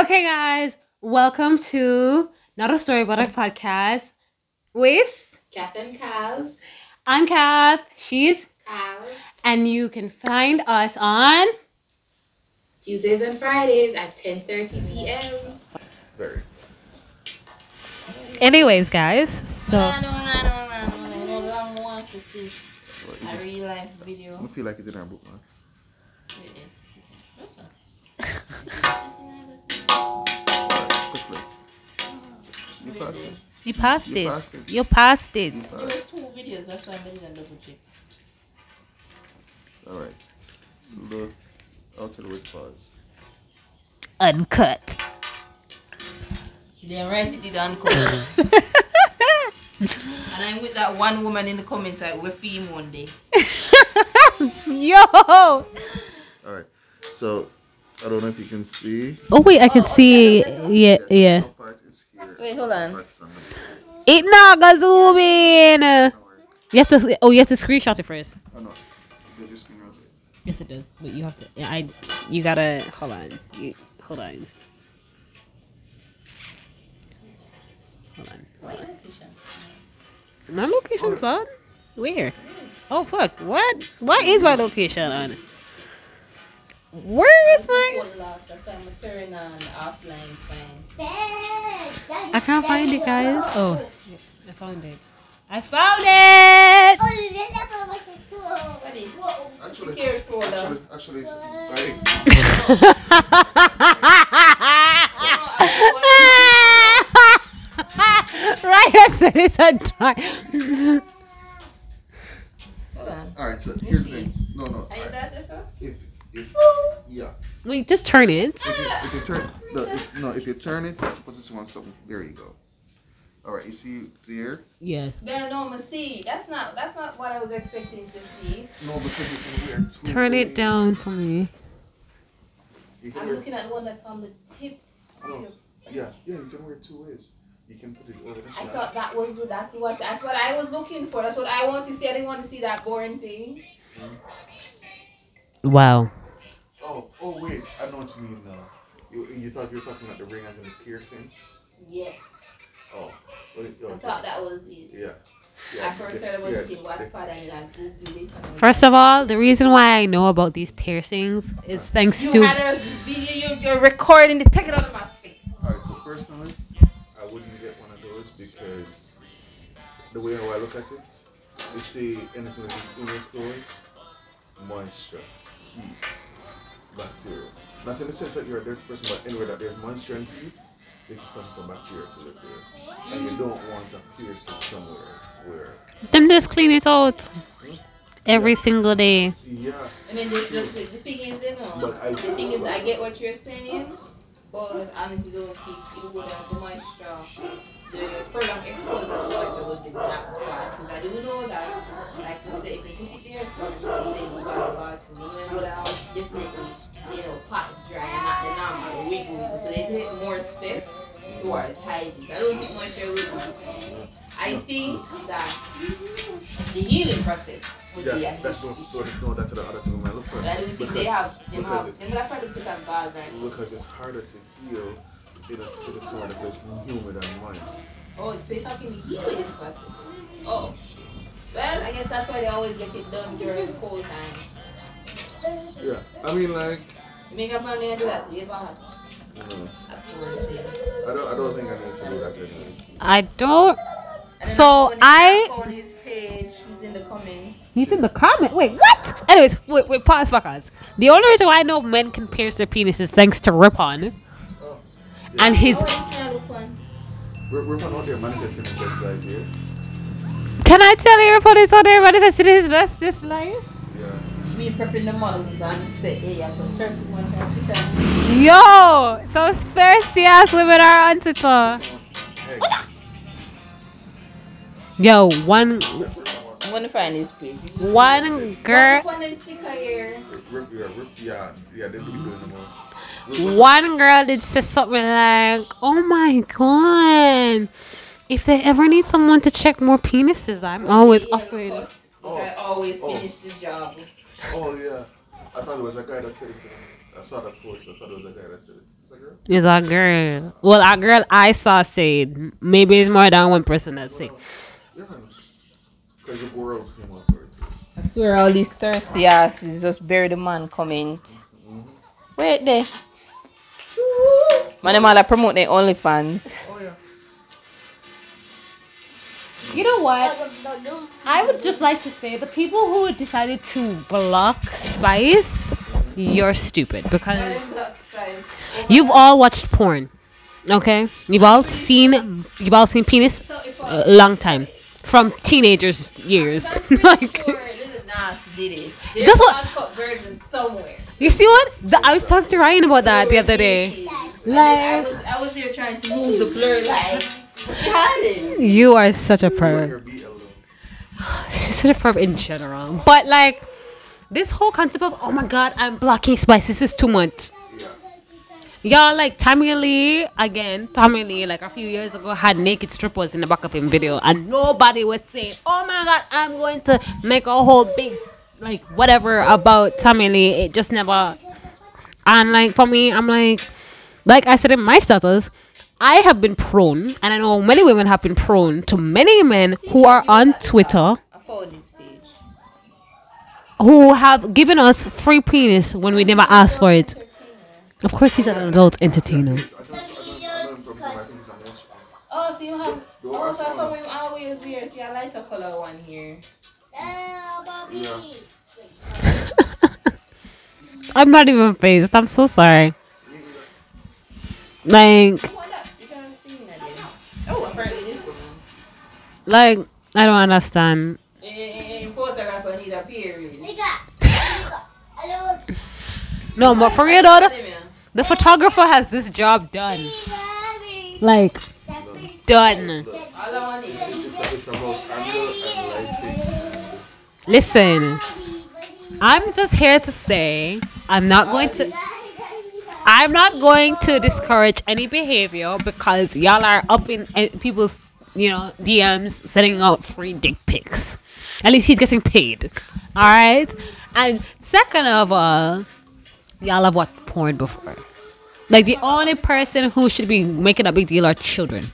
Okay, guys, welcome to Not a Story But a Podcast with Kath and Kaz. I'm Kath. She's Kaz. And you can find us on Tuesdays and Fridays at 10:30 p.m. Very. Anyways, guys, so. I feel like it's in our bookmarks. You passed it. you passed You it. passed it. You passed it. You There passed was two videos, that's why I didn't double check. All right. Look out to the word pause. Uncut. She didn't write it, did uncle. and I'm with that one woman in the comments like, we're film one day. Yo! All right. So I don't know if you can see. Oh, wait, I can Oh, okay, see. this one? Yeah, yeah. Some part is here. Wait, hold on. part is on the- It not gonna zoom in. You have to. Oh, you have to screenshot it first. Oh no. Did screen rotate? Yes, it does. But you have to. Yeah, I. You gotta. Hold on. You, hold on. Hold on. My location's on. Where? Oh fuck! What? What is my location on? On the offline fine. I can't find it, guys. Oh, I found it. I found it. Actually, Secure folder. actually, actually, right, I said it's a dark. Hold on. All right. So here's the thing. No, no. Are you right. that this one? If if yeah. Wait, just turn it. If you, if you turn no, if, no, if you turn it, it's supposed to want something. There you go. All right. You see there? Yes. Yeah, no, but see, that's not that's not what I was expecting to see. No, because you can wear two Turn it down for me. I'm wear looking at the one that's on the tip. No. Yeah, yeah, you can wear it two ways. You can put it over the I side. thought that was that's what that's what I was looking for. That's what I want to see. I didn't want to see that boring thing. Wow. Oh, oh wait, I know what you mean now. You, you thought you were talking about the ring as in the piercing? Yeah, Oh, what it, oh, I okay. thought that was it. Yeah. Yeah. first yeah, heard about yeah, it in Wattpad and I googled it. and I was First of all, the reason why I know about these piercings is thanks you to. had a video. You, you're recording the take it out of my face. Alright, so personally, I wouldn't get one of those because the way how I look at it, you see anything that is inner clothes, moisture, heat, bacteria. Not in the sense that you're a dirty person, but anywhere that there's moisture and heat, it's possible for bacteria to live there. And you don't want a piercing somewhere where, Them just clean it out hmm? every single day. yeah, And then there's just the, the thing is, you know, But I- the thing is, I get what you're saying, but honestly, don't think it would have um, the moisture, the prolonged exposure to moisture would be that bad. Because I do know that, like to say, if you put it there, so to say you got a bathroom, you would have definitely, you know, pot is dry and not the normal wiggle. So they take more steps towards hygiene. So I don't think moisture would be. I think that the healing process would be a yeah, that's huge no, issue. no, no, that's the other thing I look for. I don't think Because- they have because have it- probably put on gauze and because it's harder to heal in a, soil that is humid and moist. oh so you're talking the healing process. Oh. Well, I guess that's why they always get it done during cold times. Yeah, I mean, like, make money and do that, so you ever have you know, afterwards. yeah. I don't, I don't think I need to do that anyways. I don't. So I I. found, found his page, he's in the comments. He's in the comment. Wait, what? Anyways, wait, wait, pause, pause. The only reason why I know men can pierce their penis is thanks to Ripon. Oh, And his. It's not open. We're, we're out there manifesting this best life here. Can I tell you, Ripon is out there manifesting his best this life? Yeah. Me prepping the models on set. Yeah, yeah, so thirsty one from Twitter. Yo, so thirsty ass women are on Twitter. Hey, Yo, one I'm gonna find his page. one girl, One them sticker here. rip, yeah, rip, yeah, yeah, they be doing the most. one girl did say something like, "Oh my god, if they ever need someone to check more penises, I'm always offering." cut. I always oh, oh. finish the job. Oh, yeah. I thought it was a guy that said it to me. I saw the post. I thought it was a guy that said it. It's like, girl? It's a girl. Well, a girl I saw said maybe it's more than one person that said. Yeah, because the girls came up with it. I swear all these thirsty asses just bury the man comment. Mm-hmm. Wait there. Man, them all a promote their OnlyFans. You know what? I would just like to say the people who decided to block Spice, you're stupid because you've all watched porn. Okay? You've all seen you've all seen penis a long time. From teenagers years. like That's what- version somewhere. you see what? The, I was talking to Ryan about that the other day. I Like was, I was there trying to move the blur like she had it. you are such a Let perv. her be alone. She's such a perv in general. But like this whole concept of oh my god, I'm blocking spice. This is too much. Y'all like Tommy Lee again. Tommy Lee like a few years ago had naked strippers in the back of him video, and nobody was saying, "Oh my god, I'm going to make a whole big like whatever about Tommy Lee." It just never. And like for me, I'm like, like I said in my status, I have been prone, and I know many women have been prone to many men who are on Twitter uh, I found this page. who have given us free penis when we never asked for it. Of course, he's an adult entertainer. I don't, I don't, I know him from him. I think he's a most. Oh, so you have. Go Oh, ask so I saw him. him always wear. See, I like the color one here. Yeah. I'm not even phased. I'm so sorry. Like, like I don't understand. Eh. No, but for real though, the- the photographer has this job done. Like, done. Listen, I'm just here to say I'm not going to. I'm not going to discourage any behavior because y'all are up in uh, people's, you know, DMs sending out free dick pics. At least he's getting paid. All right. And second of all, y'all have watched porn before. Like the only person who should be making a big deal are children.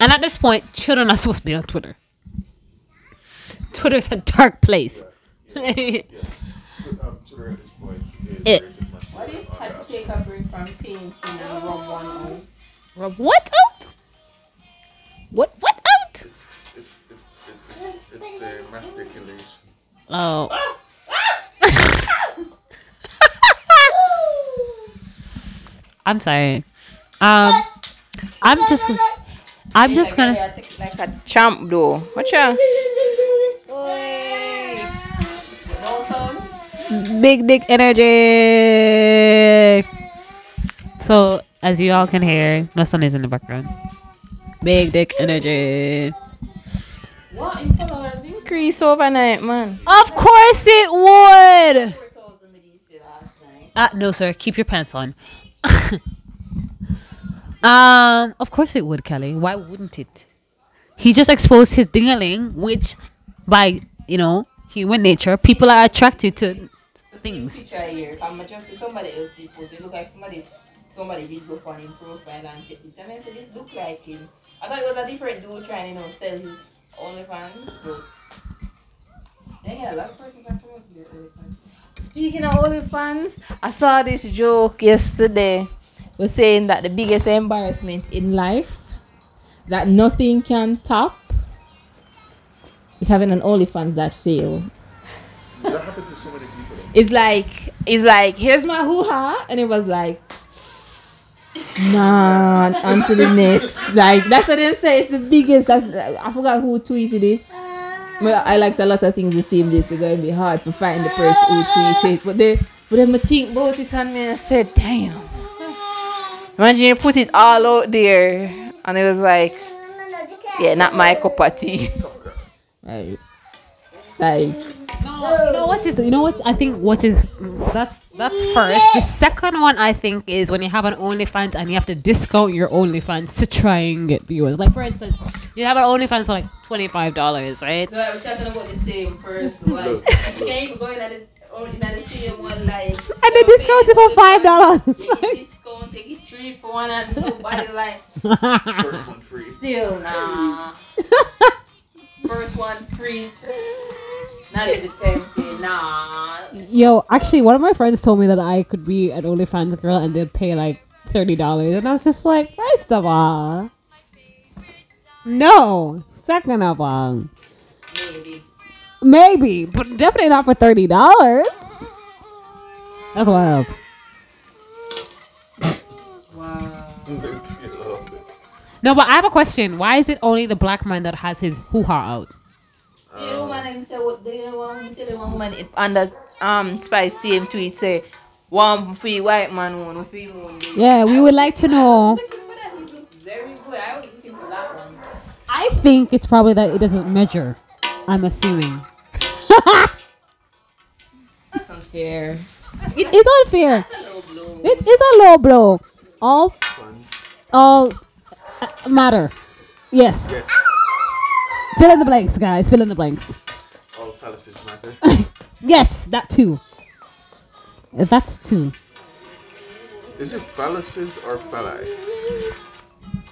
And at this point, children are supposed to be on Twitter. Twitter's a dark place. um, Twitter at this point is It- rated What is on had to take a break from painting and rub one out? Rub what out? What what out? It's, it's, it's, it's, it's the masticulation. Oh. I'm sorry. Um, I'm just, I'm just gonna. Yeah, take it like a champ though. Watch out. No? Big dick energy. So, as you all can hear, my son is in the background. Big dick energy. What in followers? In Increase overnight, man. Of course it would. 4,000 me did say last night. Uh, no, sir. Keep your pants on. um, of course it would, Kelly. Why wouldn't it? He just exposed his dingaling, which, by you know human nature, people are attracted to things. picture here. If I'm just somebody else did post, it look like somebody somebody did go on his profile and take it. And I said, this look like him. I thought it was a different dude trying, you know, sell his OnlyFans, but yeah, a lot of persons are promoting their OnlyFans. Speaking of OnlyFans, I saw this joke yesterday. Was saying that the biggest embarrassment in life that nothing can top is having an OnlyFans that fail. That happened to so many people. It's like it's like here's my hoo ha, and it was like nah on to the next. Like that's what they say. It's the biggest. That's I forgot who tweeted it. But I liked a lot of things the same day, so it's gonna be hard to find the person who tweeted it. But they, but then I think about it and me and said, damn. Imagine you put it all out there, and it was like, yeah, not my cup of tea. Guy. Like, like You know what is? You know what I think? What is? That's that's first. The second one I think is when you have an OnlyFans and you have to discount your OnlyFans to try and get viewers. Like for instance, you have an OnlyFans for like twenty five dollars, right? So I was talking about the same person. Like, Look, you can't even go in at the, or in at the same one, like. And they discount it for five dollars. Yeah, you discount, take it three for one and nobody like First one free. still nah. First one free. Not even tempted, nah. Yo, actually, one of my friends told me that I could be an OnlyFans girl and they'd pay like thirty dollars, and I was just like, first of all, no. Second of all, Maybe. maybe, but definitely not for thirty dollars. That's wild. Wow. No, but I have a question. Why is it only the black man that has his hoo ha out? You know when say what the one tell the one woman it under um spice same tweet say one free white man one free moon. Yeah, we would like to know. Looking for that it look very good. I was looking for that one. I think it's probably that it doesn't measure. I'm assuming. That's unfair. It is unfair. That's a low blow. It is a low blow. All, all uh, matter. Yes. Yes. Fill in the blanks, guys. Fill in the blanks. All fallacies matter. Yes, that too. Uh, that's two. Is it fallacies or phalli?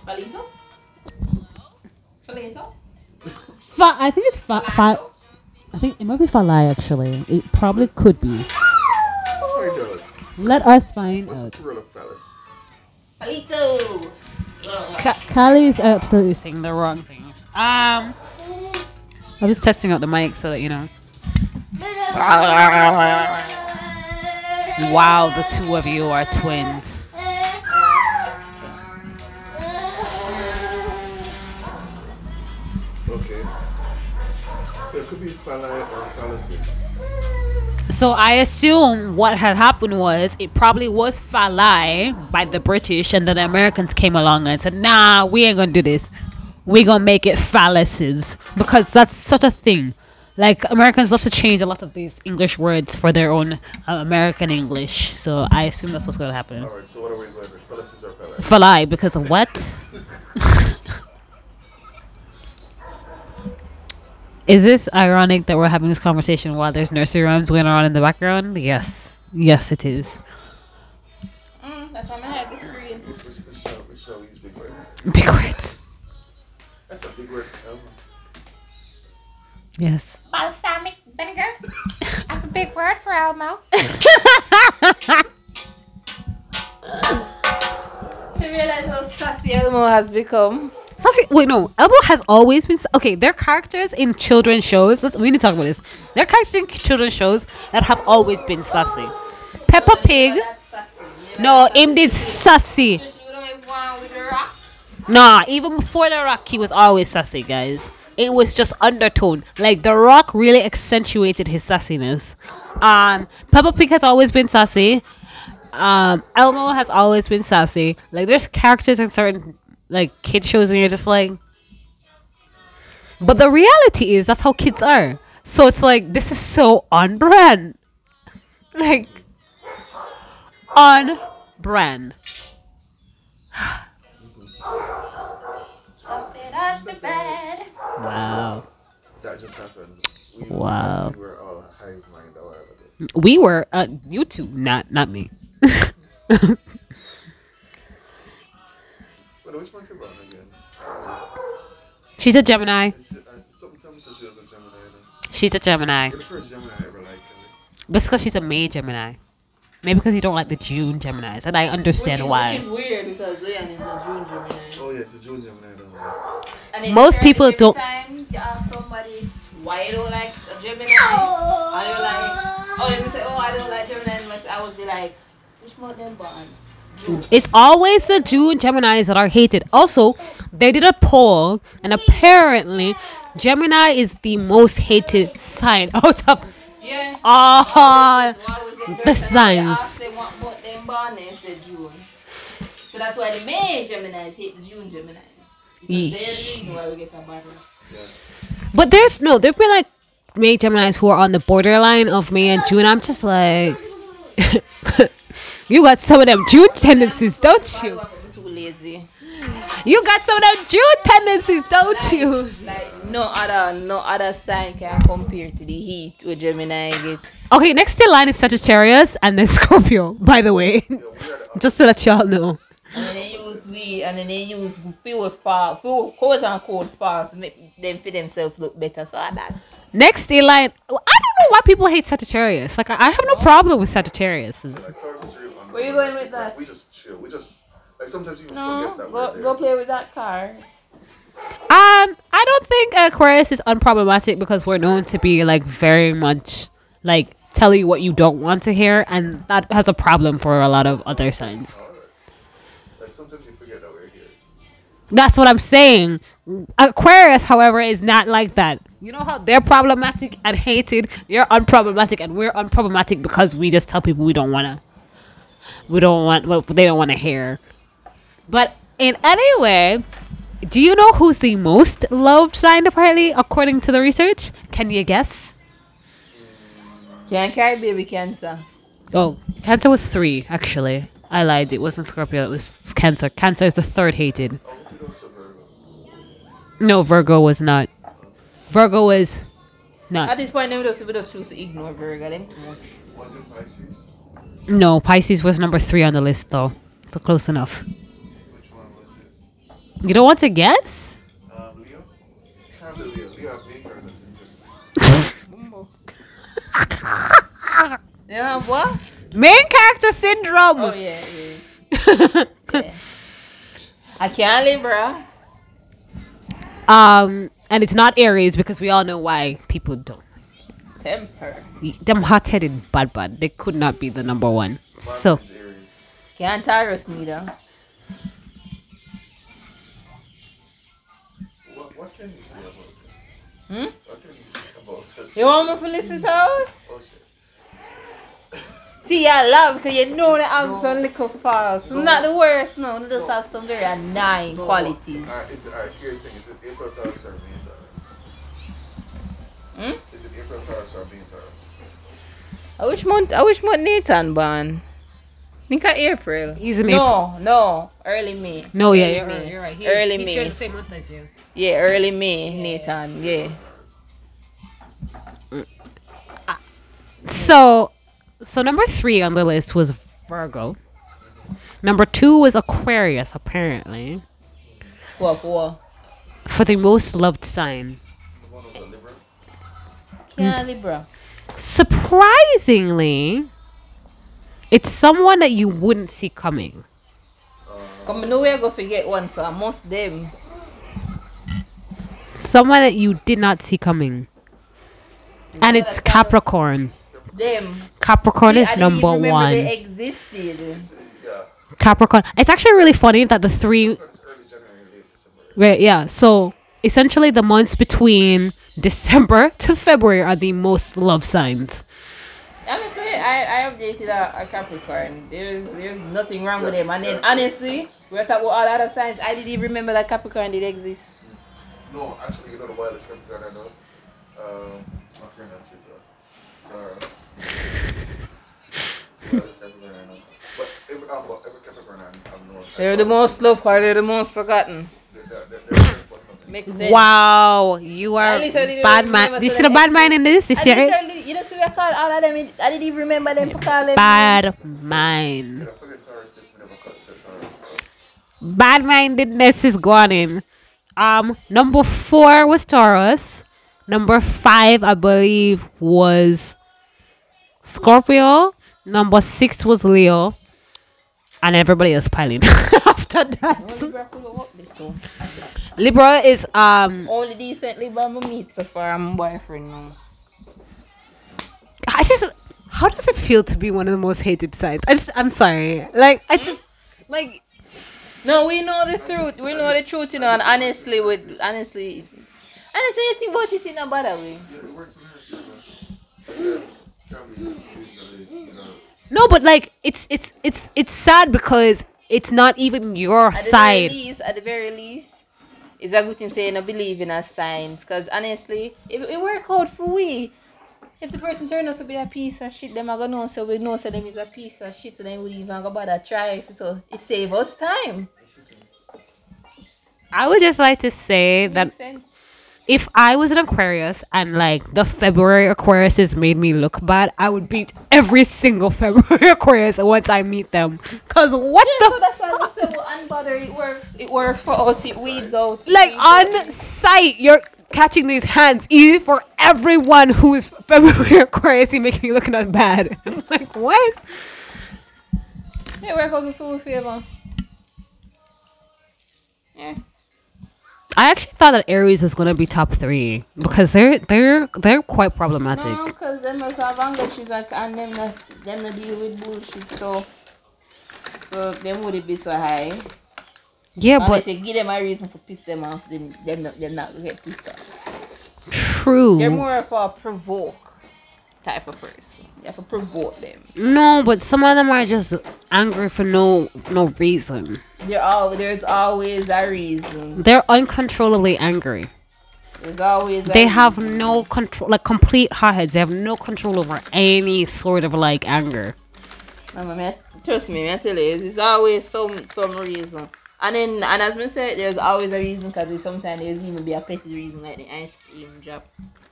Palito? Palito? Fa- I think it's fa- fa- I think it might be falai actually. It probably could be. Let's find out. Let us find What's the out. plural of phallus? Palito! Ka- Kali is absolutely saying the wrong things. Um, I'm just testing out the mic so that you know. Wow, the two of you are twins. Okay. So it could be phalli or fallacies. So I assume what had happened was it probably was falai by the British, and then the Americans came along and said, "Nah, we ain't gonna do this. We gonna make it phalluses because that's such a thing." Like Americans love to change a lot of these English words for their own uh, American English. So I assume that's what's gonna happen. Alright, so what are we going with? Fallacies or phalli? Falai because of what? Is this ironic that we're having this conversation while there's nursery rhymes going on in the background? Yes. Yes, it is. Mm, that's on my head the screen. Which, which, That's a big word for Elmo. Yes. Balsamic vinegar. That's a big word for Elmo. To realize how sassy Elmo has become. Sassy, wait, no. Elmo has always been. s- Okay, their characters in children's shows. Let's. We need to talk about this. Their characters in children's shows that have always been sassy. Peppa Pig. No, him did sassy. Nah, even before The Rock, he was always sassy, guys. It was just undertone. Like The Rock really accentuated his sassiness. Um, Peppa Pig has always been sassy. Um, Elmo has always been sassy. Like there's characters in certain like kid shows, and you're just like. But the reality is that's how kids are. So it's like this is so on brand. Like on brand. Up it on the bed. Wow. That just happened. We, Wow. We were all hive mind a while ago. We were uh, you two, not not me. But which one's your brother again? She's a Gemini. Is she- uh, Something tell me so she was a Gemini. then. She's a Gemini. You're the first Gemini I ever liked. Kelly. But it's because she's a May Gemini. Maybe because you don't like the June Geminis, and I understand which is, why. Which is weird because Leon is a June Gemini. Oh yeah, it's a June Gemini. I don't. And Most people every don't- Time you ask somebody why you don't like a Gemini, or you like, oh, let me say, oh, I don't like Gemini. I would be like, which month them born? It's always the June Geminis that are hated. Also, they did a poll, and apparently, Gemini is the most hated sign out of Yeah. Ah, what the signs. I asked them them born, they said June. So that's why the May Geminis hate the June Geminis. Because they're the reason why we get a battle. But there's no, there've been like May Geminis who are on the borderline of May and June. I'm just like, you got some of them June tendencies, don't you? Too lazy. You got some of them June tendencies, don't you? Like no other no other sign can compare to the heat with Gemini get. Okay, next in line is Sagittarius and then Scorpio, by the way. Just to let y'all know. And then they use we, and then they use few false, few quote unquote false, to make them for themselves look better. So I that. Next in line, I don't know why people hate Sagittarius. Like I I have no problem with Sagittarius. It's- Like Taurus is real Where you going with that? We just chill. We just like sometimes you No, forget that go we're there. go play with that car. Um, I don't think Aquarius is unproblematic because we're known to be like very much like tell you what you don't want to hear, and that has a problem for a lot of other signs. Like sometimes you forget that we're here. That's what I'm saying. Aquarius, however, is not like that. You know how they're problematic and hated. You're unproblematic, and we're unproblematic because we just tell people we don't wanna. We don't want what they don't want to hear. But in any way, do you know who's the most loved sign apparently according to the research? Can you guess? Can't carry baby cancer. Oh, Cancer was three actually. I lied. It wasn't Scorpio. It was Cancer. Cancer is the third hated. We don't so Virgo. No, Virgo was not. Virgo was not. At this point, they just, we just choose to ignore Virgo. Them too much. Was it Pisces? No, Pisces was number three on the list though. So close enough. You don't want to guess? Um, Leo? Can't Leo. Leo have main character syndrome. Yeah, what? Main character syndrome. Oh yeah, yeah. yeah. I can't live, bro. Um, and it's not Aries because we all know why people don't. Temper. Them hot-headed bad bad. They could not be the number one. So Aries. Can't Taurus neither. Hmm? What can you say about this? You want me to listen to us? Oh. See, I love because you know that I'm some little faults. No. Not the worst, no. They just have some very annoying No, qualities. Alright, is it, alright, here the thing. Is it April Taurus or May Taurus? Hmm? Is it April Taurus or May Taurus? I wish month, I wish month Nathan born. Think of April. He's in no, no, early May. no, yeah, Early you're, May. right, you're right. He, early he May. shares the same month as you. Yeah, early May, Nathan. Yeah. So, so number three on the list was Virgo. Number two was Aquarius, apparently, What for? for the most loved sign. The one with the Libra? Surprisingly, it's someone that you wouldn't see coming. Come know we're forget one, so I must them. Someone that you did not see coming. And it's Capricorn. Them. Capricorn See, is I didn't number one. They existed. Capricorn. It's actually really funny that the three It's early January, late December. Right, yeah. So essentially, the months between December to February are the most love signs. Honestly, I, I updated a, a Capricorn. There's there's nothing wrong with them. And then honestly, we're talking about all other signs. I didn't even remember that Capricorn did exist. No, actually, you know the wildest Capricorn I know? Um, my friend on Twitter. Tara. The wildest Capricorn I know. But every, every Capricorn I, I know. They're the most loved or they're the most forgotten. Wow, you are I literally don't bad remember man. This is till the the bad end. man in this. This I year, you know, see, we call all of them. I didn't even remember them for calling. bad mind. Yeah, I forget Taurus if we never cut said Taurus. So. Bad mindedness is gone in. Um, number four was Taurus. Number five, I believe, was Scorpio. Number six was Leo. And everybody else piling after that. Libra could have up this one. Libra is um Only decent Libra I meet so far. I'm boyfriend now. I just how does it feel to be one of the most hated signs? I just I'm sorry. Like I just like No, we know the truth. We know the truth, you know. And honestly, with honestly, honestly, you think about it in a bad way. Yeah, it works in America, but I guess can be usually, you know, no, but like it's it's it's it's sad because it's not even your At the very side. least, at the very least, it's a good thing saying I believe in our signs. Cause honestly, if it work out for we. If the person turn out to be a piece of shit, them are gonna know so we know so them is a piece of shit, so then we even go bother try it. So it save us time. I would just like to say that if I was an Aquarius and like the February Aquariuses made me look bad, I would beat every single February Aquarius once I meet them. Cause what So the that's why we say well, unbother. It works. It works for us. It weeds out. like on site you're catching these hands easy for everyone who is February Aquarius you making me looking as bad. I'm like what? It work out for full favor. Yeah. I actually thought that Aries was gonna be top three because they're they're they're quite problematic. No, because them must have anger she's like and them not them not deal with bullshit so so them would it be so high. Yeah, Unless but you give them a reason for piss them off, then them not them not gonna get pissed off. true. They're more of a provoke type of person. You have to provoke them. No, but some of them are just angry for no no reason. They're all there's always a reason. They're uncontrollably angry. There's always a They have reason. no control, like complete hotheads. They have no control over any sort of like anger. No, man, trust me, me I tell you, there's always some some reason. And then, and as me said, there's always a reason because sometimes there's even be a petty reason like the ice cream drop.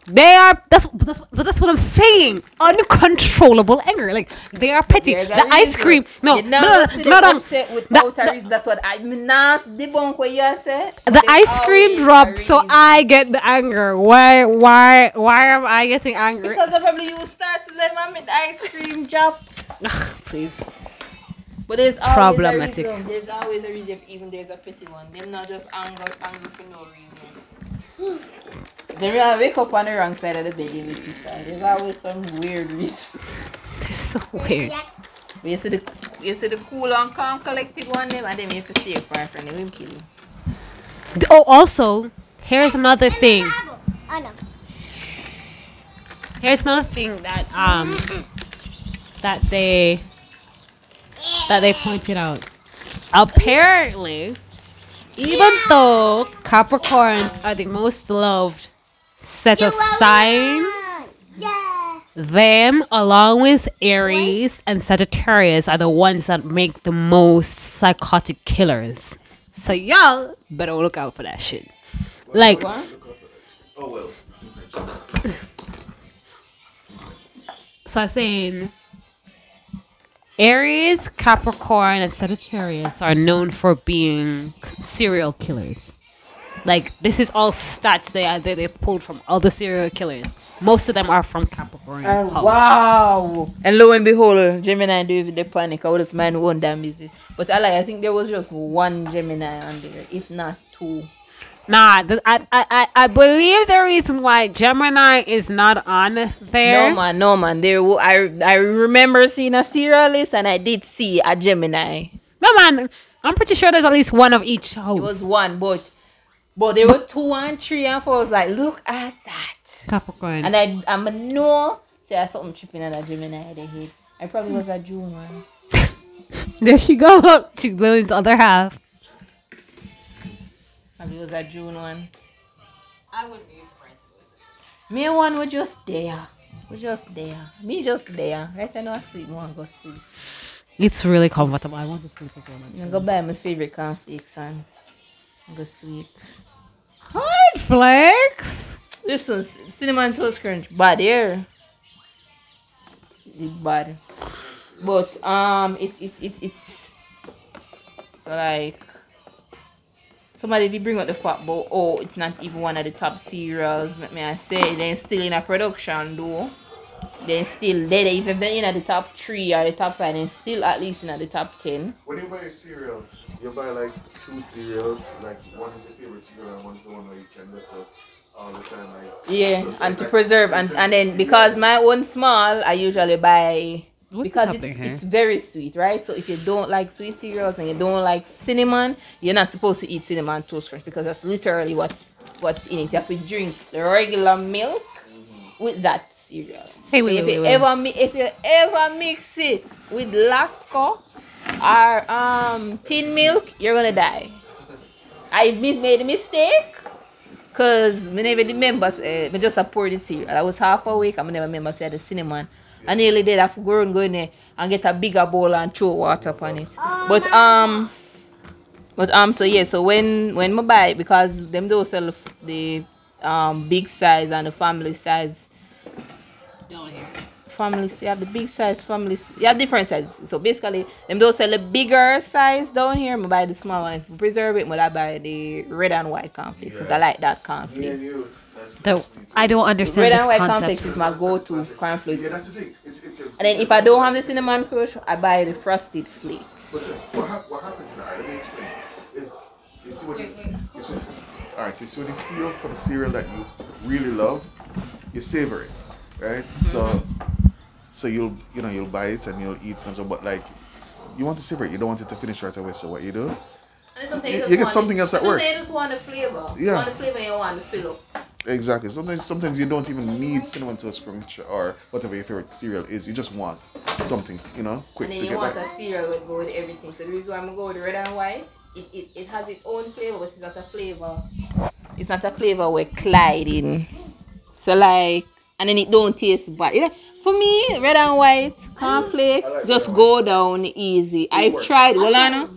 They are. That's that's that's what I'm saying. Uncontrollable anger. Like they are petty. The ice cream. No, you no, no, no, no. upset The- without a reason. That's what I mean. Not debunk what you said. The There's ice cream dropped, so. I get the anger. Why? Why? Why am I getting angry? Because probably you start to let me the ice cream drop. Ugh, please. But there's always Problematic. A reason. There's always a reason, if even there's a petty one. Them not just anger, angry for no reason. They really wake up on the wrong side of the bed in the side. There's always some weird reason. They're so weird. But you see the you see the cool and calm collected one them and then you have to stay far from them. Will kill you. Oh, also, here's another thing. Oh no. Here's another thing that um that they that they pointed out. Apparently, even though Capricorns are the most loved set of signs, Yeah. them along with Aries and Sagittarius are the ones that make the most psychotic killers. So y'all better look out for that shit. Like What? Oh well. So I'm saying Aries, Capricorn, and Sagittarius are known for being serial killers. Like this is all stats they are they they've pulled from other serial killers. Most of them are from Capricorn. And house. wow. And lo and behold, Gemini do the panic. I would have man one damn busy. But I like I think there was just one Gemini on there, if not two. Nah, th- I, I I I believe the reason why Gemini is not on there. No man, no man. There, wa- I I remember seeing a serial list, and I did see a Gemini. No man, I'm pretty sure there's at least one of each house. It was one, but but there was two and three and four. I was like, look at that. Capricorn. And I I'm a no. Say I saw something tripping on a Gemini. They hit. I probably was a June one. there she go. She's Lillian's other half. I probably was a June one. I wouldn't be surprised. Me and one was just there. Was just there. Me just there. Right now I sleep. One go sleep. It's really comfortable. I want to sleep as well. I'm going go buy my favorite cornflakes and go sleep. Cornflakes. Listen, c- cinnamon toast crunch, bad here. It's bad. But um, it's it's it's it's so like somebody did bring up the fact, but oh, it's not even one of the top cereals. Let me I say, they're still in a production though. they're still there even if they're in at the top three or the top five, they're still at least in at the top ten. When you buy a cereal, you buy like two cereals. Like one is your favorite cereal and one's the one where you can go to all the time. Like Yeah, so it's and like- to like- preserve and and then because my own small, I usually buy What is because it's here? it's very sweet, right? So if you don't like sweet cereals and you don't like cinnamon, you're not supposed to eat cinnamon toast crunch because that's literally what's what's in it. You have to drink the regular milk mm-hmm. with that cereal. Hey, So wait, if wait, you wait, wait. ever if you ever mix it with Lasco or um tin milk, you're gonna die. I made a mistake. Cause me never remember uh, me just a pour the cereal. I was half awake me never remember say the cinnamon. I nearly did have to go and go in there and get a bigger bowl and throw water upon it. But um but um so yeah, so when when me buy it, because them don't sell the um big size and the family size. Down here. Family, you have the big size families. You have different sizes. So basically, them don't sell the bigger size down here. I buy the small one. If preserve it, I buy the red and white cornflakes. Cause I like that Me and cornflakes. you. That's, The, that's me too. I don't understand Red and white concept. cornflakes is my go-to cornflakes. Yeah, that's the thing. It's, it's a, And then if I don't have the cinnamon crush, I buy the frosted flakes. But this, what, hap- what happens in Alright, let me explain. Is you see what you, you all right. So you see when you feel for the cereal that you really love, you savor it, right? So, so you'll you know you'll buy it and you'll eat some. So, but like you want to savor it, you don't want it to finish right away. So what you do? You- you get something else that sometimes works. you just want the flavor. Yeah. You want the flavor you want the fill up. Exactly. Sometimes sometimes you don't even need cinnamon toast crunch or whatever your favorite cereal is. You just want something, you know, quick And then you want back. a cereal that go with everything. So the reason why I'm going with red and white, it, it, it has its own flavor, but it's not a flavor. It's not a flavor we're gliding. So like, and then it don't taste bad. You know, for me, red and white cornflakes like just red and go down easy. I've works. tried. Well, Anna,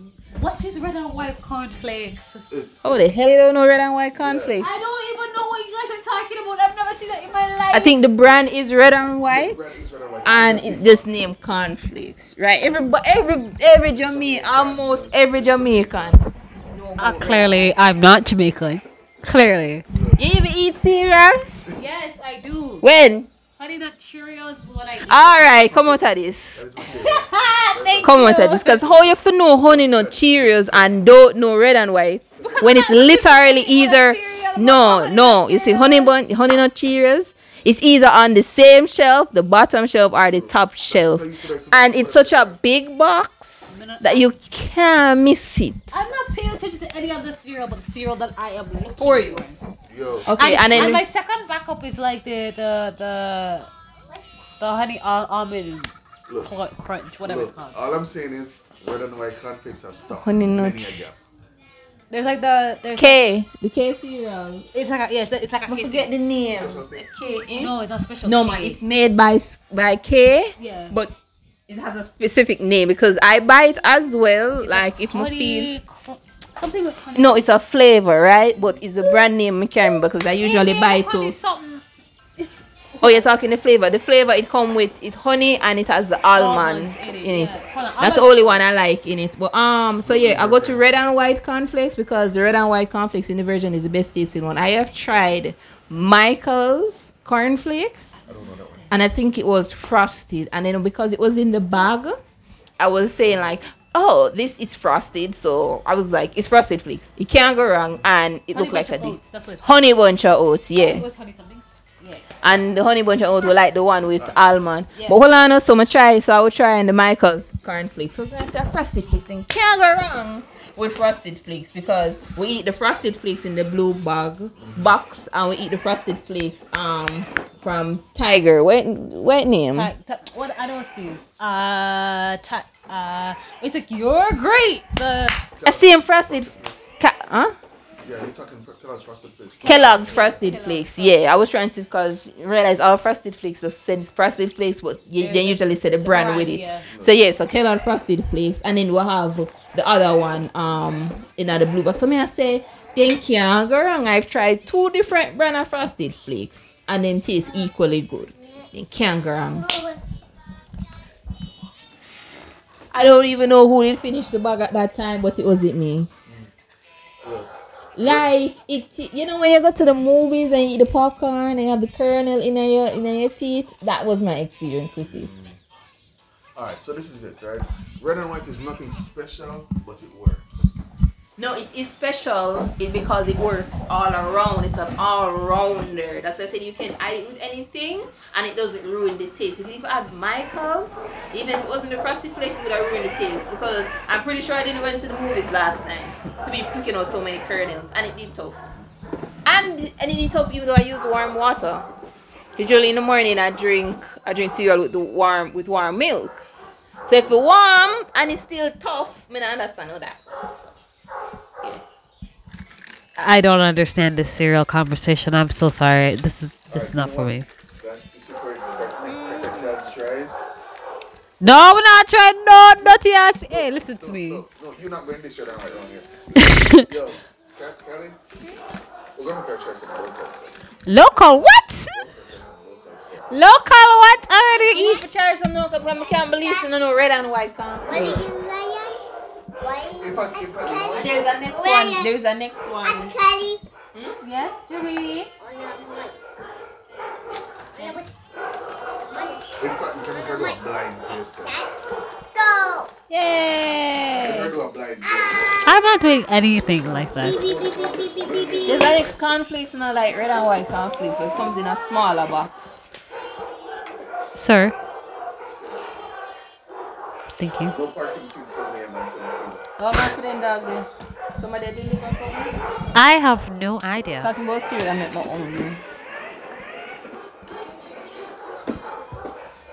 What is red and white cornflakes? It's, oh the hell you don't know red and white cornflakes? I don't even know what you guys are talking about. I've never seen that in my life. I think the brand is red and white. red and white. and it just named cornflakes, right? Every but every every Jamaican, almost every Jamaican. Uh, clearly, I'm not Jamaican. Clearly. You even eat cereal? Yes, I do. When? Honey Nut Cheerios is what I eat. All right, come out of this. That is my favorite. Come out of this, cause how you for know honey nut Cheerios and don't know red and white when it's literally either no no. You see honey bun honey nut Cheerios. It's either on the same shelf, the bottom shelf, or the top shelf, and it's such a big box that you can't miss it. I'm not paying attention to any other cereal but the cereal that I am looking for you. Yo, Okay, and, then my second backup is like the the the the honey al- almond Look. crunch, whatever look, it's called. all I'm saying is red and white cornflakes have stopped. Honey nut. Many a gap. There's like the there's K. The K cereal. it's like a, yeah, it's, a- it's like a I case. forget the name. Special thing. K. Eh? No, it's not special. No, K. man, it's made by by K, yeah. but it has a specific name because I buy it as well. like if I feel. Honey cr- something with honey. No, it's a flavor, right? But it's a brand name I can't remember because I usually Yeah, buy honey two. something. Oh, you're talking the flavor. The flavor it come with it honey and it has the almond Almonds in it, it. yeah. On, That's the only one I like in it. But um, so yeah, I go to red and white cornflakes because the red and white cornflakes in the version is the best tasting one. I have tried Michael's cornflakes, I don't know that one. and I think it was frosted. And then because it was in the bag, I was saying like, oh, this it's frosted. So I was like, it's frosted flakes. You can't go wrong, and it Honey looked like bunch a oats. That's what it's honey bunch of oats. It Yeah. was honey something. Yeah. And the honey bunch of oats were like the one with almond. Yeah. But hold on, so I'ma try. So I will try in the Michael's cornflakes. So I say frosted flakes, and can't go wrong with frosted flakes because we eat the frosted flakes in the blue bag box, and we eat the frosted flakes um from Tiger. What what name? Ta- ta- what I don't see is uh ta- uh it's like you're great. The I see him frosted. Ca- huh? Yeah, you're talking Kellogg's frosted flakes. Kellogg's frosted flakes. Yeah, I was trying to cause realize all frosted flakes just said frosted flakes, but you, they usually say the brand brand, with it. yeah. So yeah, so Kellogg's frosted flakes, and then we'll have the other one um in the blue box. So me I say, then can't go wrong. I've tried two different brand of frosted flakes, and them taste equally good. Then can't go wrong. I don't even know who did finish the bag at that time, but it wasn't me. Like it, you know, when you go to the movies and you eat the popcorn and you have the kernel in your in your teeth. That was my experience with it. Alright, so this is it, right? Red and white is nothing special, but it works. No, it is special it, because it works all around. It's an all rounder. That's why I said you can add it with anything and it doesn't ruin the taste. If you add Michael's, even if it wasn't the frosted flakes, it would have ruined the taste. Because I'm pretty sure I didn't went to the movies last night to be picking out so many kernels and it did tough. And and it did tough even though I used warm water. Usually in the morning I drink I drink cereal with the warm with warm milk. So if it's warm and it's still tough, I mean, I understand all that works. I don't understand this cereal conversation. I'm so sorry. This is this is not for me. Guys, you support that next Kaka Cats tries. No, we're not trying no dirty ass. Hey, listen to me. No, no, you're not going this red and white on here. Yo, Cat- Callie, we're going to try try some local. Local what? Try some local stuff. Local what already? You need to try some no because I can't believe you don't know red and white can. What are you lion? Why? I, if I, There's a next one. There's a next one. Kelly. Hmm? Yes, Julie. in fact, you can never do a blind taster. Go. You Yay! never do a blind taster. I'm not doing anything like that. There's a next cornflakes and like red and white cornflakes, but it comes in a smaller box. Sir. Thank you. No parking between 7 and 7 Oh, my friend dog there. Somebody deliver something. I have no idea. Talking about cereal, I make my own. meal.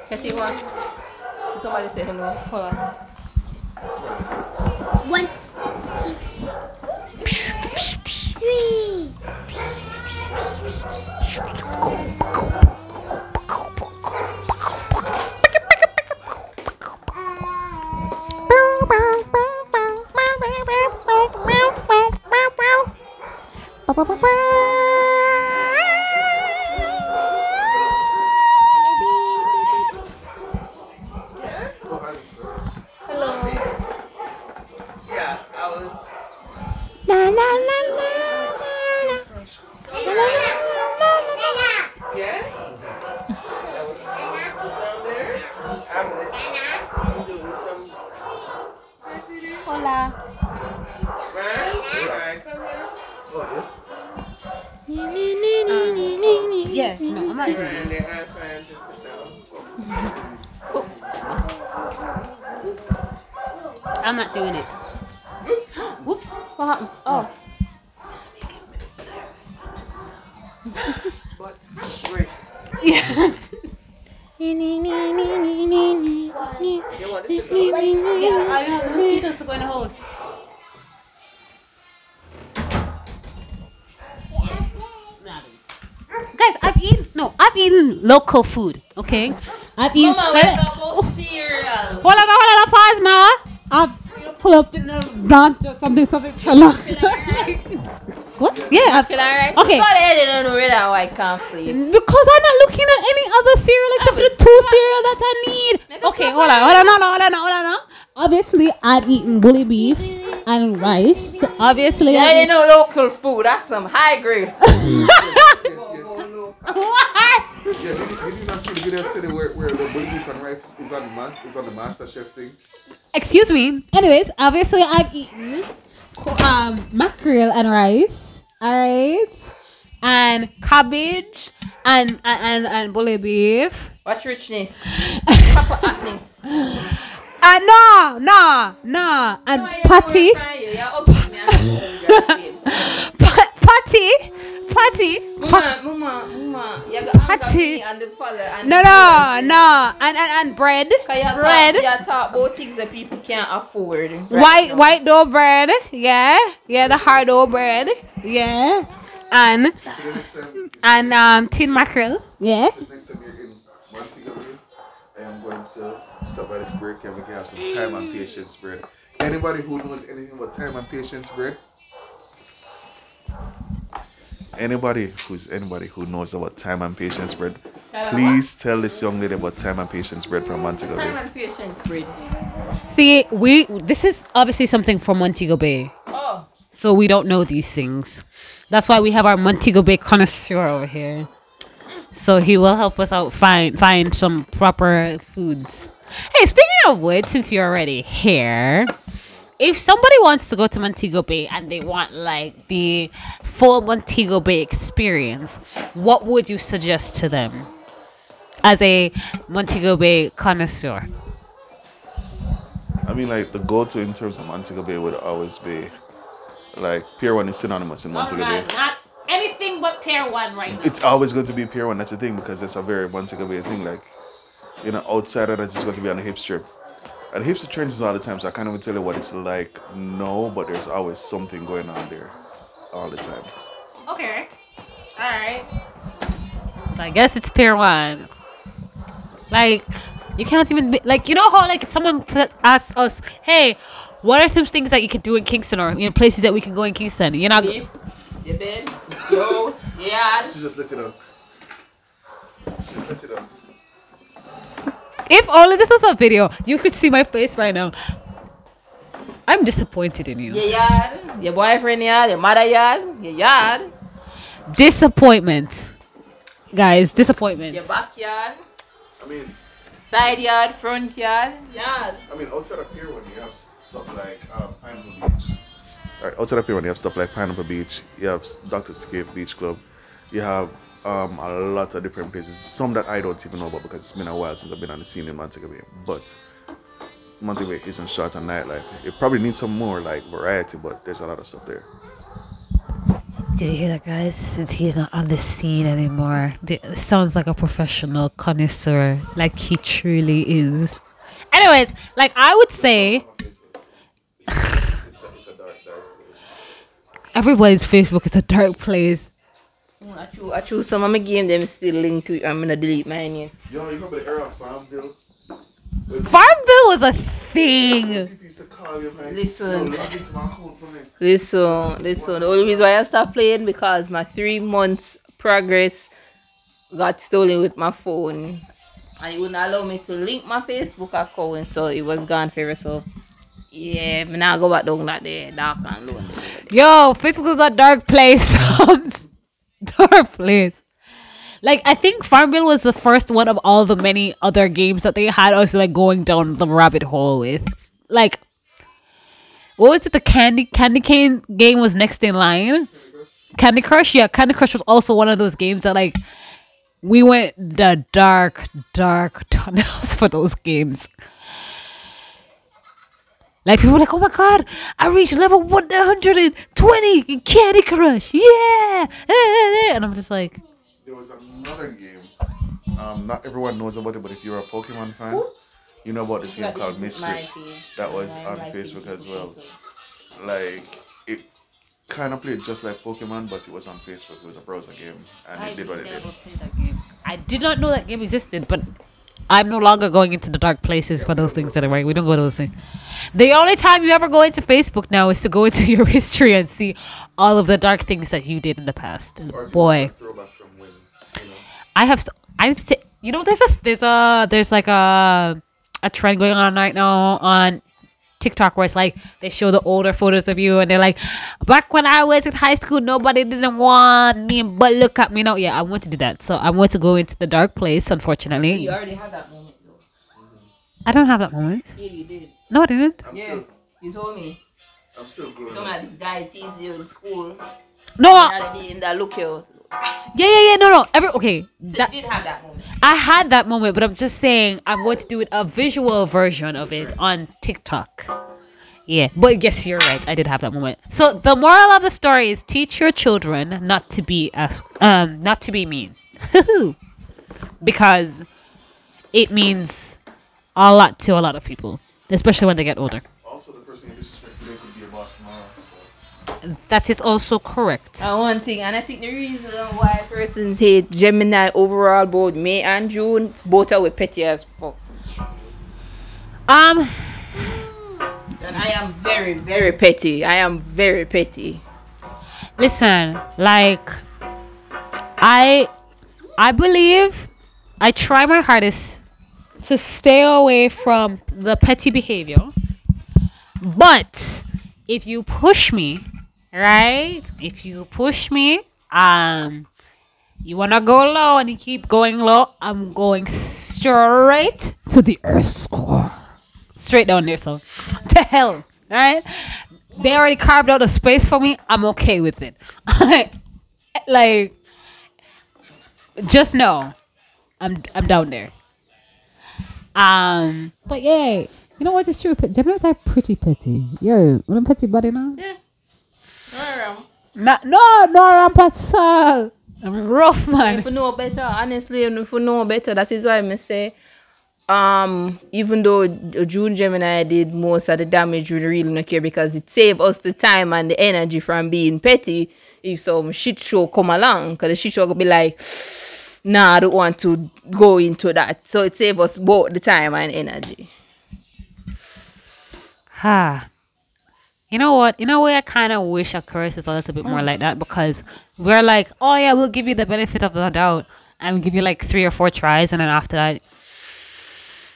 Catch you what? See somebody say hello. Hold on. One, two, three. Go Yeah, mm-hmm. no, I'm not doing And they are trying to sit down. I'm not doing it. Oops. Whoops. What happened? Oh. But gracious. Yeah. You want this to go? yeah, I have the mosquitoes to go in the house. Eaten local food. Okay, I've eaten. Mama, we're about cereal. Hold on, hold on, pause now. I'll pull up in the branch or something, something. what? Yeah, Feel alright? Okay. So they don't know red and white cornflakes. Because I'm not looking at any other cereal except for the two cereal that I need. A Okay, hold on, hold on, hold on, hold on, hold on. Obviously, I've eaten bully beef and rice. Obviously, Yeah, I've you know local food. That's some high grade. what? Yeah, did you, did you not see the video city where, where the bully beef and rice is on the mas- is on the master chef thing? Excuse me. Anyways, obviously, I've eaten um mackerel and rice. Alright, and cabbage and and and, and bully beef. Watch richness. Proper hotness. Uh, no, no, no, and patty. Pa- patty, patty, Mama, mama, mama. You got Patty. and the fella and No, the no, no, and and, and bread, Cause bread, talk, you talk about things that people can't afford. right white now. white dough bread, yeah, yeah, the hard dough bread, yeah, and So the next time, and um tin mackerel, yeah. the next time you're in Montego Bay, I am going to stop by this break and we can have some time and patience bread. Anybody who knows anything about time and patience bread? Anybody who's anybody who knows about time and patience bread, uh, please tell this young lady about time and patience bread from Montego Bay. Time and patience, bread. See, we this is obviously something from Montego Bay, Oh, so we don't know these things. That's why we have our Montego Bay connoisseur over here. So he will help us out find find some proper foods. Hey, speaking of which, since you're already here, if somebody wants to go to Montego Bay and they want like the full Montego Bay experience, what would you suggest to them as a Montego Bay connoisseur? I mean, like the go-to in terms of Montego Bay would always be like Pier One is synonymous in Montego Bay. not anything but Pier One right now. It's always going to be Pier One. That's the thing because it's a very Montego Bay thing. Like, you know, outside outsider that's just going to be on the hip strip. And the hip strip changes all the time, so I can't even tell you what it's like. No, but there's always something going on there, all the time. Okay. All right. So I guess it's Pier One. Like, you can't even be, like you know how like if someone t- asks us, hey, what are some things that you can do in Kingston or you know places that we can go in Kingston? You're not. sleep, your bed, your Yeah. She just let it out. She just let it out. If only this was a video, you could see my face right now. I'm disappointed in you. Your yard, your boyfriend yard, your mother yard, your yard, Disappointment. Guys, disappointment. your backyard, I mean, side yard, front yard, yard. I mean, outside of here, when you have stuff like um, Pineapple Beach, right, outside of here, when you have stuff like Pineapple Beach, you have s- Doctor's Cave Beach Club, you have um, a lot of different places. Some that I don't even know about because it's been a while since I've been on the scene in Montego Bay. But Montego Bay isn't short on nightlife. It probably needs some more like variety, but there's a lot of stuff there. Did you hear that, guys? Since he's not on the scene anymore, it sounds like a professional connoisseur, like he truly is. Anyways, like I would say, everybody's Facebook is a dark place. I choose, I choose some of my game, them still linked to it. I'm gonna delete mine. Yeah. Yo, you remember the era of Farmville? Farmville was a thing. People used to call you, man. Listen. Yo, log into my account for me. Listen, listen. The only reason why I stopped playing because my three months progress got stolen with my phone, and it wouldn't allow me to link my Facebook account, so it was gone forever. So yeah, me now I go back down that there, dark and lonely. Yo, Facebook is a dark place, fams. place. Like I think Farmville was the first one of all the many other games that they had us like going down the rabbit hole with. Like what was it? The candy candy cane game was next in line. Candy Crush, yeah, Candy Crush was also one of those games that like we went the dark, dark tunnels for those games. Like people were like, oh my god, I reached level one hundred and twenty in Candy Crush, yeah, and I'm just like, There was another game. Um, not everyone knows about it, but if you're a Pokemon fan, you know about this game called this is my Mistress team. that was My- on Facebook as well. Like it kind of played just like Pokemon, but it was on Facebook. It was a browser game, and it did what it did. I did not know that game existed, but I'm no longer going into the dark places for those things anyway. We don't go to those things. The only time you ever go into Facebook now is to go into your history and see all of the dark things that you did in the past. And Or if you boy, want a throwback from when, you know. I have. St- I need to. You know, there's a there's a there's like a a trend going on right now on TikTok where it's like they show the older photos of you and they're like, back when I was in high school, nobody didn't want me, but look at me now. Yeah, I want to do that. So I want to go into the dark place. Unfortunately, You already have that moment though. I don't have that moment. Yeah, you did. No, I didn't. I'm Yeah, still, you told me. I'm still growing Some up. of this guy teased you in school. No, The I- other in that look here. Yeah, yeah, yeah. No, no. Every okay. That, you did have that moment. I had that moment, but I'm just saying I'm going to do it a visual version of it on TikTok. Yeah, but yes, you're right. I did have that moment. So the moral of the story is teach your children not to be as um not to be mean, because it means a lot to a lot of people, especially when they get older. Also, the person you disrespect today could be a boss tomorrow. That is also correct. And one thing, and I think the reason why persons hate Gemini overall, both May and June, both are with petty as fuck. Um, And I am very, very petty. I am very petty. listen like i i believe i try my hardest to stay away from the petty behavior but if you push me right if you push me um you wanna go low and you keep going low i'm going straight to the earth's core straight down there so to hell right they already carved out a space for me. I'm okay with it. like, just know, I'm I'm down there. Um, but yeah, you know what? It's true. Gemini's are pretty petty. Yo, what a petty body now. No, no, no, I'm petty. I'm rough, man. If you know better, honestly, if you know better, that is why I say, um, even though June Gemini did most of the damage, we really don't care because it saved us the time and the energy from being petty. If some shit show come along, because the shit show will be like, nah, I don't want to go into that. So it saved us both the time and energy. Ha. You know what? In a way, I kind of wish Aquarius a little bit more like that because we're like, oh yeah, we'll give you the benefit of the doubt and give you like three or four tries, and then after that,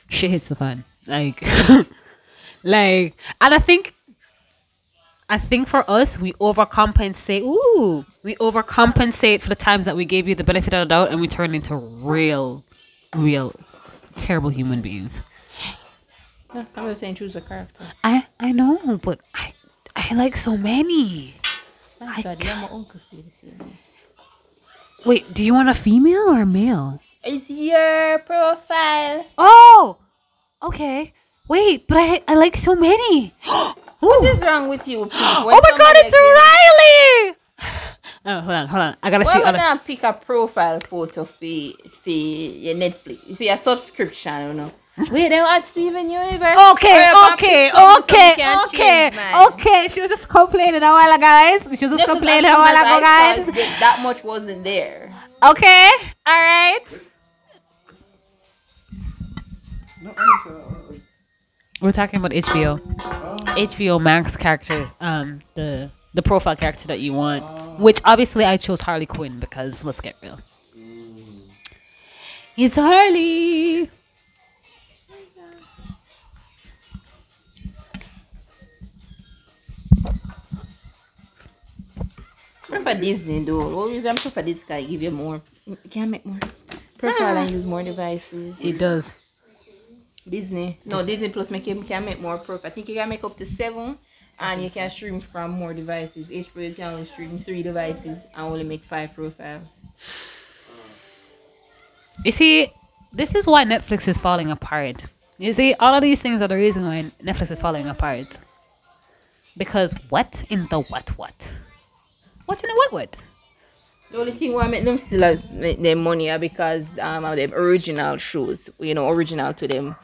shit hits the fan. Like, like, and I think, I think for us, we overcompensate. Ooh, we overcompensate for the times that we gave you the benefit of the doubt, and we turn into real, real, terrible human beings. I'm just saying choose a character. I I know, but I I like so many. My God, yeah, my uncle stay the same. Wait, do you want a female or a male? It's your profile. Oh, okay. Wait, but I I like so many. What is wrong with you? Oh my God, it's Riley. Oh, hold on, hold on. I gotta Why see. would Other- not pick a profile photo for for your Netflix? For your subscription, you know. Wait, then add Steven Universe. Okay, Or okay, so okay, okay, change okay. She was just complaining a while ago, guys. She was just Just complaining a while ago, guys. That much wasn't there. Okay, all right. No, I'm sorry. We're talking about HBO. HBO Max character, um, the the profile character that you want, which obviously I chose Harley Quinn because let's get real. It's Harley. Prefer Disney though. What reason I prefer this guy give you more? You can make more. Profile ah. and use more devices. It does. Disney. No, Disney Plus make you can make more profile. I think you can make up to seven and you can stream from more devices. HBO you can only stream three devices and only make five profiles. You see, this is why Netflix is falling apart. You see, all of these things are the reason why Netflix is falling apart. Because what in the what what? What's in the what what? The only thing why I make them still has make them money are because um of them original shows, you know, original to them.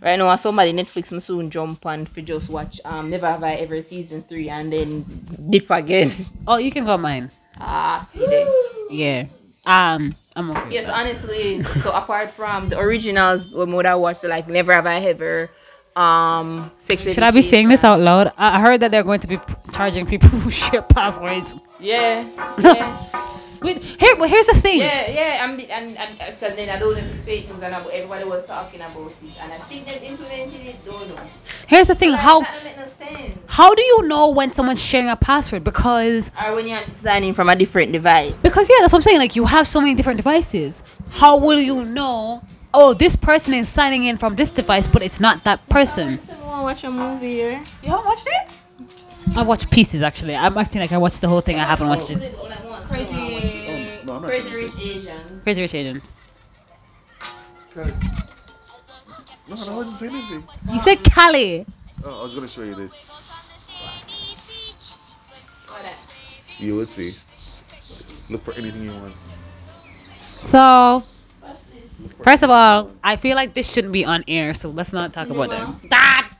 Right now, somebody Netflix me soon jump on for just watch um Never Have I Ever season three and then dip again. Oh, you can go mine. ah, see there. Yeah. Um, I'm okay. Yes, honestly. So apart from the originals, what would I watch? Like Never Have I Ever, um, Sex Should I be saying this out loud? I I heard that they're going to be charging people who share passwords. Yeah, yeah, Wait, here, but here's the thing. yeah, yeah. And and and because then I don't know if it's fake news and everybody was talking about it, and I think they implemented it. Don't know. Here's the thing. How don't no how do you know when someone's sharing a password? Because Or when you're signing from a different device. because yeah, that's what I'm saying. Like you have so many different devices. How will you know? Oh, this person is signing in from this device, but it's not that person. Someone watch a movie. You haven't watched it? I watched pieces actually. I'm acting like I watched the whole thing. I haven't watched it. Crazy, No, I'm not crazy sure. rich Asians. Crazy Rich Asians. Okay. No, I wasn't saying anything. You said Cali. Oh, I was gonna show you this. You will see. Look for anything you want. So, first of all, I feel like this shouldn't be on air, so let's not talk about that.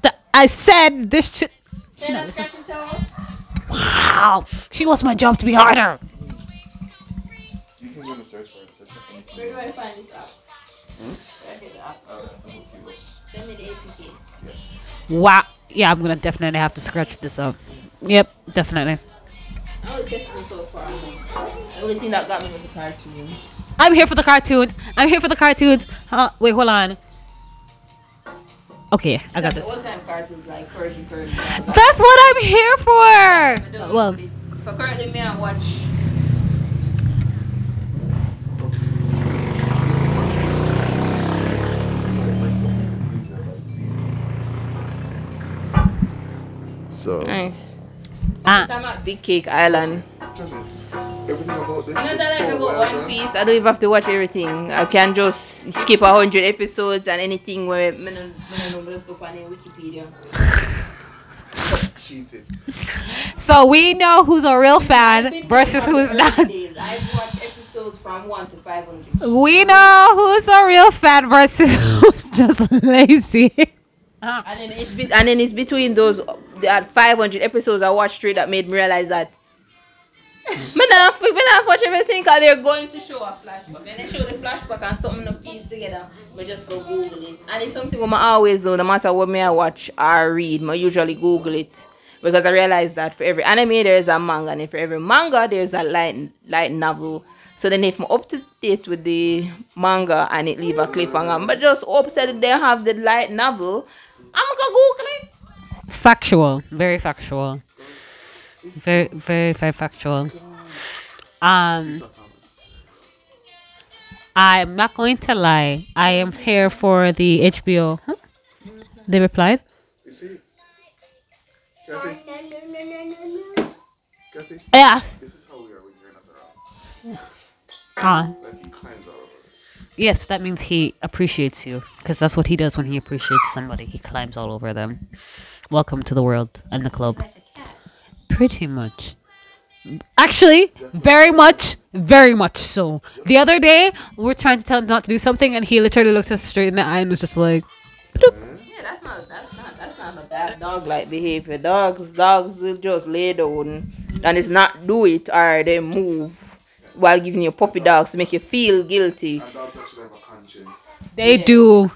That I said this should. She not listen. Wow, she wants my job to be harder. You can go and search for it. Search for anything. Where do I find this app? Where I get the app? We'll see what- Send me the APK. Wow. Yeah, I'm gonna definitely have to scratch this up. Yep, definitely. I only tested it so far. The only thing that got me was a cartoon. I'm here for the cartoons. I'm here for the cartoons. Uh, wait, hold on. Okay, I got this. All time cartoons like Persian Persian. That's what I'm here for. Well, so currently me I watch. So, Nice. ah, I'm at Big Cake Island. Trust me, everything about this Not is that like so about well One done. Piece. I don't even have to watch everything. I can just skip a hundred episodes and anything where me no, me no know, just go on Wikipedia. Cheated. so we know who's a real fan versus who's not. I've watched episodes from one to five hundred. We know who's a real fan versus who's just lazy. And then it's be- and then it's between those that 500 episodes I watched straight that made me realize that me not me not watch everything because they're going to show a flashback. And they show the flashback and something to piece together. Me just go Google it. And it's something I always do, no matter what me I watch or read, me usually Google it. because I realized that for every anime there's a manga, and for every manga there's a light light novel. So then if I'm up to date with the manga and it leave a cliffhanger, but just upset that they have the light novel, I'm gonna Google it. Factual, very factual, very very very factual. Um, I'm not going to lie. I am here for the HBO. Huh? They replied. Kathy? Yeah. This is how we are. Yes, that means he appreciates you because that's what he does when he appreciates somebody. He climbs all over them. Welcome to the world and the club. Pretty much. Actually, very much, very much so. The other day, we were trying to tell him not to do something, and he literally looked us straight in the eye and was just like, Yeah, that's not that's not that's not a bad dog like behavior. Dogs dogs will just lay down and it's not do it or they move while giving you puppy dogs to make you feel guilty. And dogs actually have a conscience. they do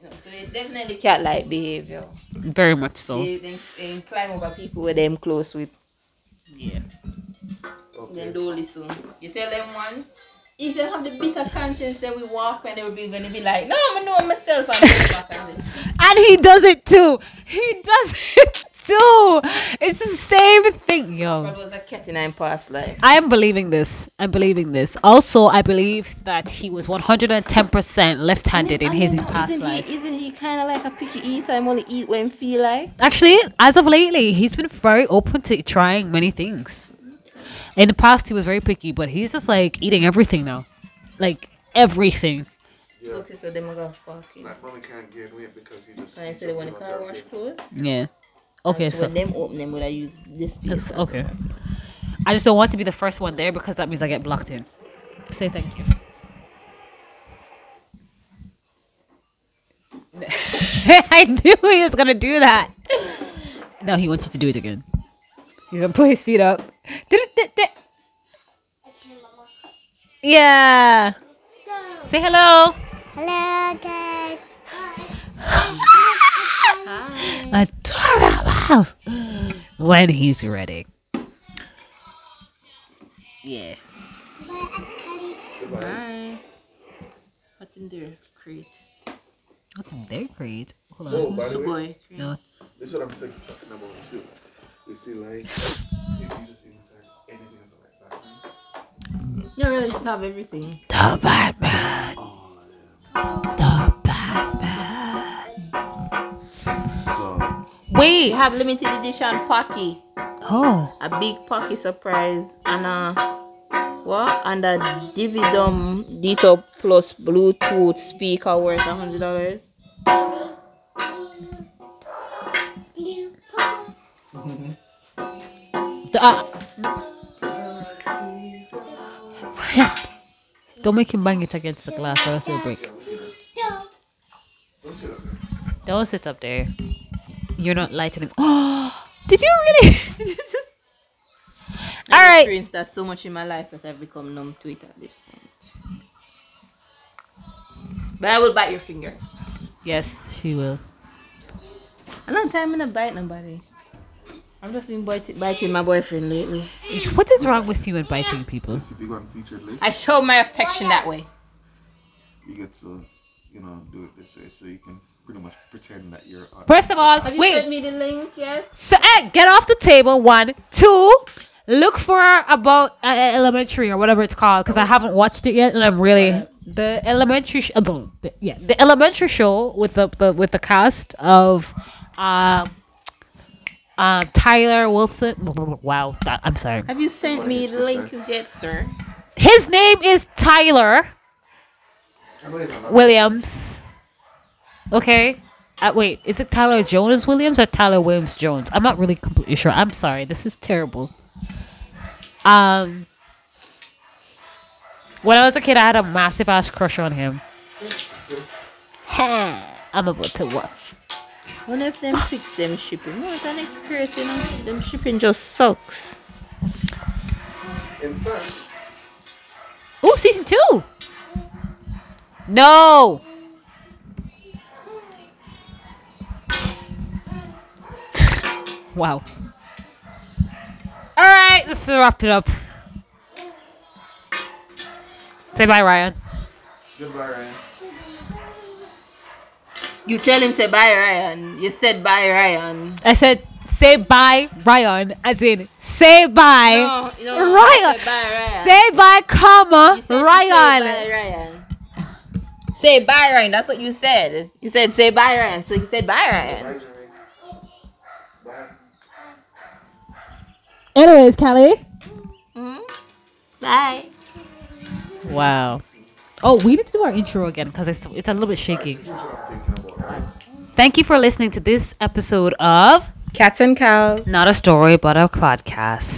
So it's definitely cat like behavior. Very much so. They, they, they climb over people with them close with. Yeah. Then Okay. do listen. You tell them once. If they have the bitter conscience, they will walk and they will be gonna be like, no, I'm gonna know myself and go back and listen. And he does it too. He does it too. It's the same thing, yo. But was a cat in my past life. I am believing this. I'm believing this. Also, I believe that he was 110% left-handed in his past isn't life. He, isn't he kind of like a picky eater? I'm only eat when feel like. Actually, as of lately, he's been very open to trying many things. In the past, he was very picky, but he's just like eating everything now, like everything. Yeah. Okay, so them go fuck it. That mommy can't get weight because he just. And I said they want to car wash clothes. Yeah. Okay, so, so when them open them, would I use this piece? okay. I just don't want to be the first one there because that means I get blocked in. Say thank you. I knew he was gonna do that. No, he wants you to do it again. He's gonna put his feet up. Yeah. Say hello. Hello, guys. Adorable. When he's ready. Yeah. Bye. What's in there? Crate. What's in their creed? Hold on. Oh, by the way, Boy. No. this is what I'm talking talking about too. You see, like, if you just even say anything like that. You really just have everything. The Batman. Oh, the Wait. You have limited edition Pocky. Oh. A big Pocky surprise and a what? And a Divoom Ditoo Plus Bluetooth speaker worth a hundred dollars. Uh, don't make him bang it against the glass or else it'll break. don't sit up there. You're not lighting him. Oh, did you really? did you just? All I've right. experienced that so much in my life that I've become numb to it at this point. But I will bite your finger. Yes, she will. A long time I'm not bite nobody. I've just been biting, biting my boyfriend lately. What is wrong with you and biting people? It's a big one featured list. I show my affection that way. You get to, you know, do it this way so you can pretty much pretend that you're. on- First of all, Have you wait. sent me the link yet? So, eh, get off the table. One, two. Look for about uh, elementary or whatever it's called because I haven't watched it yet and I'm really the elementary. Sh- uh, the, the- yeah, the elementary show with the, the with the cast of, um, uh, Tyler Wilson. Wow, that, I'm sorry. Have you sent me the link yet, sir? His name is Tyler I know he's on that. Williams. Okay. Uh, wait, is it Tyler Jonas Williams or Tyler Williams Jones? I'm not really completely sure. I'm sorry. This is terrible. Um, when I was a kid, I had a massive ass crush on him. I'm about to watch. One of them fix them shipping. No, that next great, you know. Them shipping just sucks. In fact, Oh, season two. No. Wow. All right, let's wrap it up. Say bye, Ryan. Goodbye, Ryan. You tell him say bye Ryan. You said bye Ryan. I said say bye, Ryan, as in say bye, No, you know, Ryan. Say bye Ryan. say bye, comma, You Ryan. Say bye Ryan. Say bye Ryan. That's what you said. You said say bye Ryan. So you said bye Ryan. Bye, Jerry. Bye. Anyways, Kelly. Mm-hmm. Bye. Wow. Oh, we need to do our intro again because it's it's a little bit shaky. Here's what I'm thinking about, right? Thank you for listening to this episode of Cats and cows. Not a Story But a Podcast.